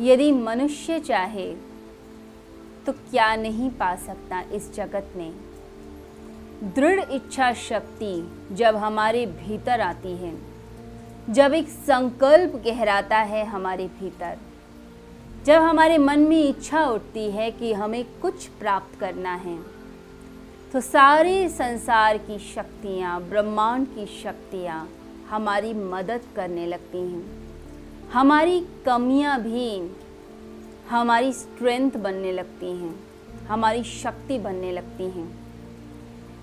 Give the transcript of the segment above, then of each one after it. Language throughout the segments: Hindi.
यदि मनुष्य चाहे तो क्या नहीं पा सकता इस जगत में? दृढ़ इच्छा शक्ति जब हमारे भीतर आती है, जब एक संकल्प गहराता है हमारे भीतर, जब हमारे मन में इच्छा उठती है कि हमें कुछ प्राप्त करना है तो सारे संसार की शक्तियाँ, ब्रह्मांड की शक्तियाँ हमारी मदद करने लगती हैं। हमारी कमियाँ भी हमारी स्ट्रेंथ बनने लगती हैं, हमारी शक्ति बनने लगती हैं।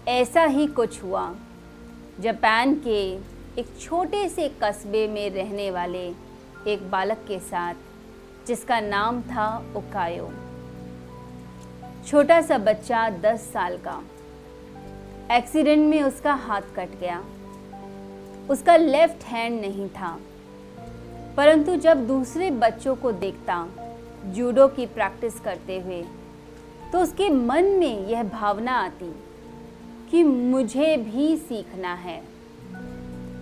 ऐसा ही कुछ हुआ, जापान के एक छोटे से कस्बे में रहने वाले एक बालक के साथ, जिसका नाम था ओकायो। छोटा सा बच्चा दस साल का। एक्सीडेंट में उसका हाथ कट गया। उसका लेफ़्ट हैंड नहीं था। परंतु जब दूसरे बच्चों को देखता, जूडो की प्रैक्टिस करते हुए तो उसके मन में यह भावना आती कि मुझे भी सीखना है।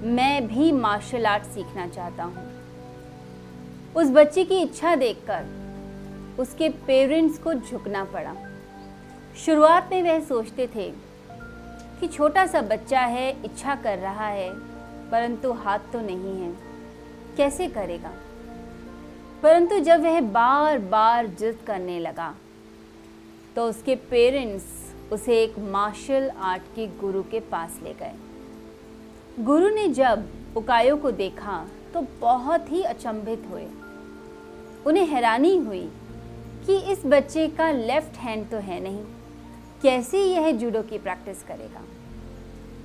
मैं भी मार्शल आर्ट सीखना चाहता हूँ। उस बच्चे की इच्छा देखकर उसके पेरेंट्स को झुकना पड़ा। शुरुआत में वह सोचते थे कि छोटा सा बच्चा है, इच्छा कर रहा है, परंतु हाथ तो नहीं है। कैसे करेगा? परंतु जब वह बार बार जिद करने लगा तो उसके पेरेंट्स उसे एक मार्शल आर्ट के गुरु के पास ले गए। गुरु ने जब उकायो को देखा तो बहुत ही अचंभित हुए। उन्हें हैरानी हुई कि इस बच्चे का लेफ़्ट हैंड तो है नहीं, कैसे यह जूडो की प्रैक्टिस करेगा?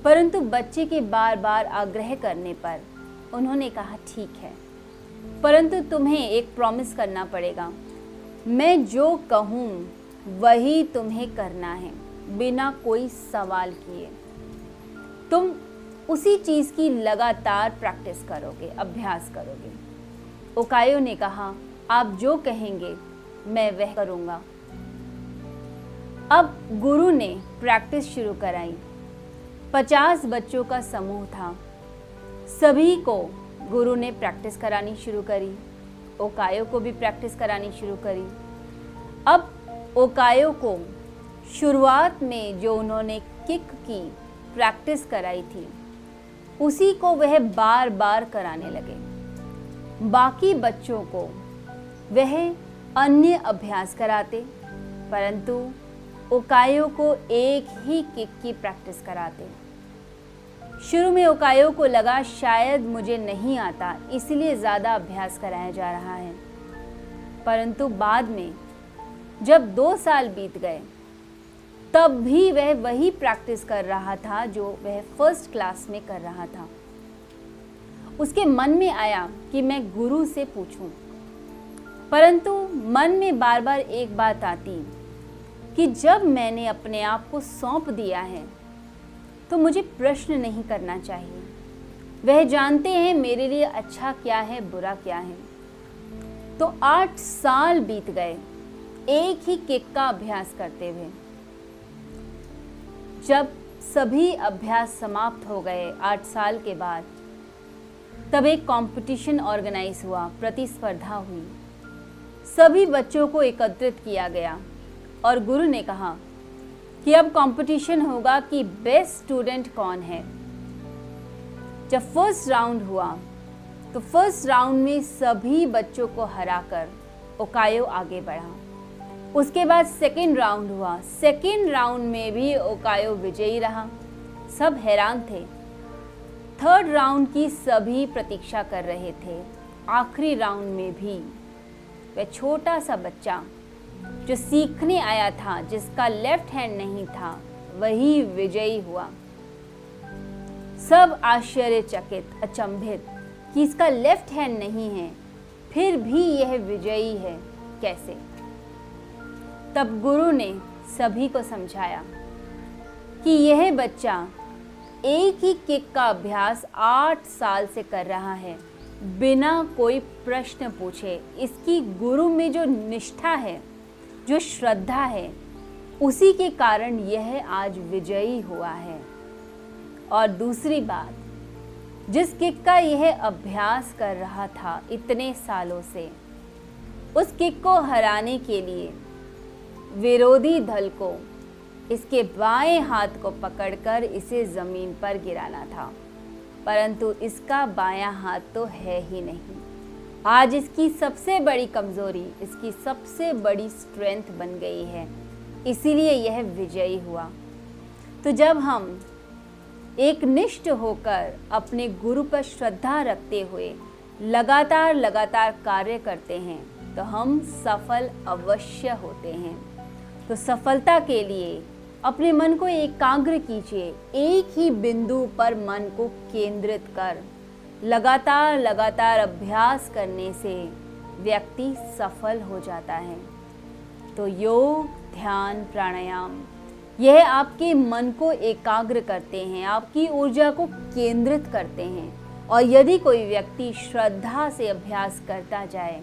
परंतु बच्चे के बार बार आग्रह करने पर उन्होंने कहा, ठीक है। परंतु तुम्हें एक प्रॉमिस करना पड़ेगा। मैं जो कहूँ, वही तुम्हें करना है, बिना कोई सवाल किए। तुम उसी चीज़ की लगातार प्रैक्टिस करोगे, अभ्यास करोगे। ओकायो ने कहा, आप जो कहेंगे, मैं वह करूँगा। अब गुरु ने प्रैक्टिस शुरू कराई। पचास बच्चों का समूह था। सभी को गुरु ने प्रैक्टिस करानी शुरू करी, ओकायो को भी प्रैक्टिस करानी शुरू करी। अब ओकायो को शुरुआत में जो उन्होंने किक की प्रैक्टिस कराई थी, उसी को वह बार बार कराने लगे। बाकी बच्चों को वह अन्य अभ्यास कराते, परंतु ओकायो को एक ही किक की प्रैक्टिस कराते। शुरू में ओकायो को लगा, शायद मुझे नहीं आता, इसलिए ज़्यादा अभ्यास कराया जा रहा है। परंतु बाद में, जब दो साल बीत गए, तब भी वह वही प्रैक्टिस कर रहा था जो वह फ़र्स्ट क्लास में कर रहा था। उसके मन में आया कि मैं गुरु से पूछूँ। परंतु मन में बार बार एक बात आती कि जब मैंने अपने आप को सौंप दिया है तो मुझे प्रश्न नहीं करना चाहिए। वह जानते हैं मेरे लिए अच्छा क्या है, बुरा क्या है। तो आठ साल बीत गए, एक ही किक का अभ्यास करते हुए। जब सभी अभ्यास समाप्त हो गए आठ साल के बाद, तब एक कंपटीशन ऑर्गेनाइज हुआ, प्रतिस्पर्धा हुई। सभी बच्चों को एकत्रित किया गया और गुरु ने कहा कि अब कंपटीशन होगा कि बेस्ट स्टूडेंट कौन है। जब फ़र्स्ट राउंड हुआ तो फ़र्स्ट राउंड में सभी बच्चों को हराकर ओकायो आगे बढ़ा। उसके बाद सेकेंड राउंड हुआ। सेकेंड राउंड में भी ओकायो विजयी रहा। सब हैरान थे। थर्ड राउंड की सभी प्रतीक्षा कर रहे थे। आखिरी राउंड में भी। वह छोटा सा बच्चा जो सीखने आया था, जिसका लेफ़्ट हैंड नहीं था, वही विजयी हुआ। सब आश्चर्यचकित, अचंभित कि इसका लेफ़्ट हैंड नहीं है, फिर भी यह विजयी है कैसे? तब गुरु ने सभी को समझाया कि यह बच्चा एक ही किक का अभ्यास आठ साल से कर रहा है। बिना कोई प्रश्न पूछे, इसकी गुरु में जो निष्ठा है जो श्रद्धा है, उसी के कारण यह आज विजयी हुआ है। और दूसरी बात, जिस किक का यह अभ्यास कर रहा था इतने सालों से, उस किक को हराने के लिए विरोधी दल को इसके बाएँ हाथ को पकड़कर इसे ज़मीन पर गिराना था। परंतु इसका बायां हाथ तो है ही नहीं। आज इसकी सबसे बड़ी कमज़ोरी, इसकी सबसे बड़ी स्ट्रेंथ बन गई है। इसीलिए यह विजयी हुआ। तो जब हम एक निष्ठ होकर अपने गुरु पर श्रद्धा रखते हुए लगातार लगातार कार्य करते हैं तो हम सफल अवश्य होते हैं। तो सफलता के लिए अपने मन को एकाग्र कीजिए, एक ही बिंदु पर मन को केंद्रित कर। लगातार लगातार अभ्यास करने से व्यक्ति सफल हो जाता है। तो योग, ध्यान, प्राणायाम, यह आपके मन को एकाग्र करते हैं, आपकी ऊर्जा को केंद्रित करते हैं। और यदि कोई व्यक्ति श्रद्धा से अभ्यास करता जाए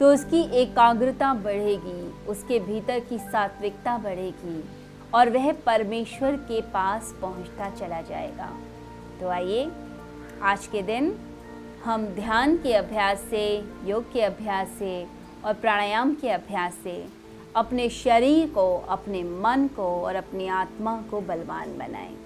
तो उसकी एकाग्रता बढ़ेगी, उसके भीतर की सात्विकता बढ़ेगी और वह परमेश्वर के पास पहुँचता चला जाएगा। तो आइए आज के दिन हम ध्यान के अभ्यास से, योग के अभ्यास से और प्राणायाम के अभ्यास से अपने शरीर को, अपने मन को और अपनी आत्मा को बलवान बनाएँ।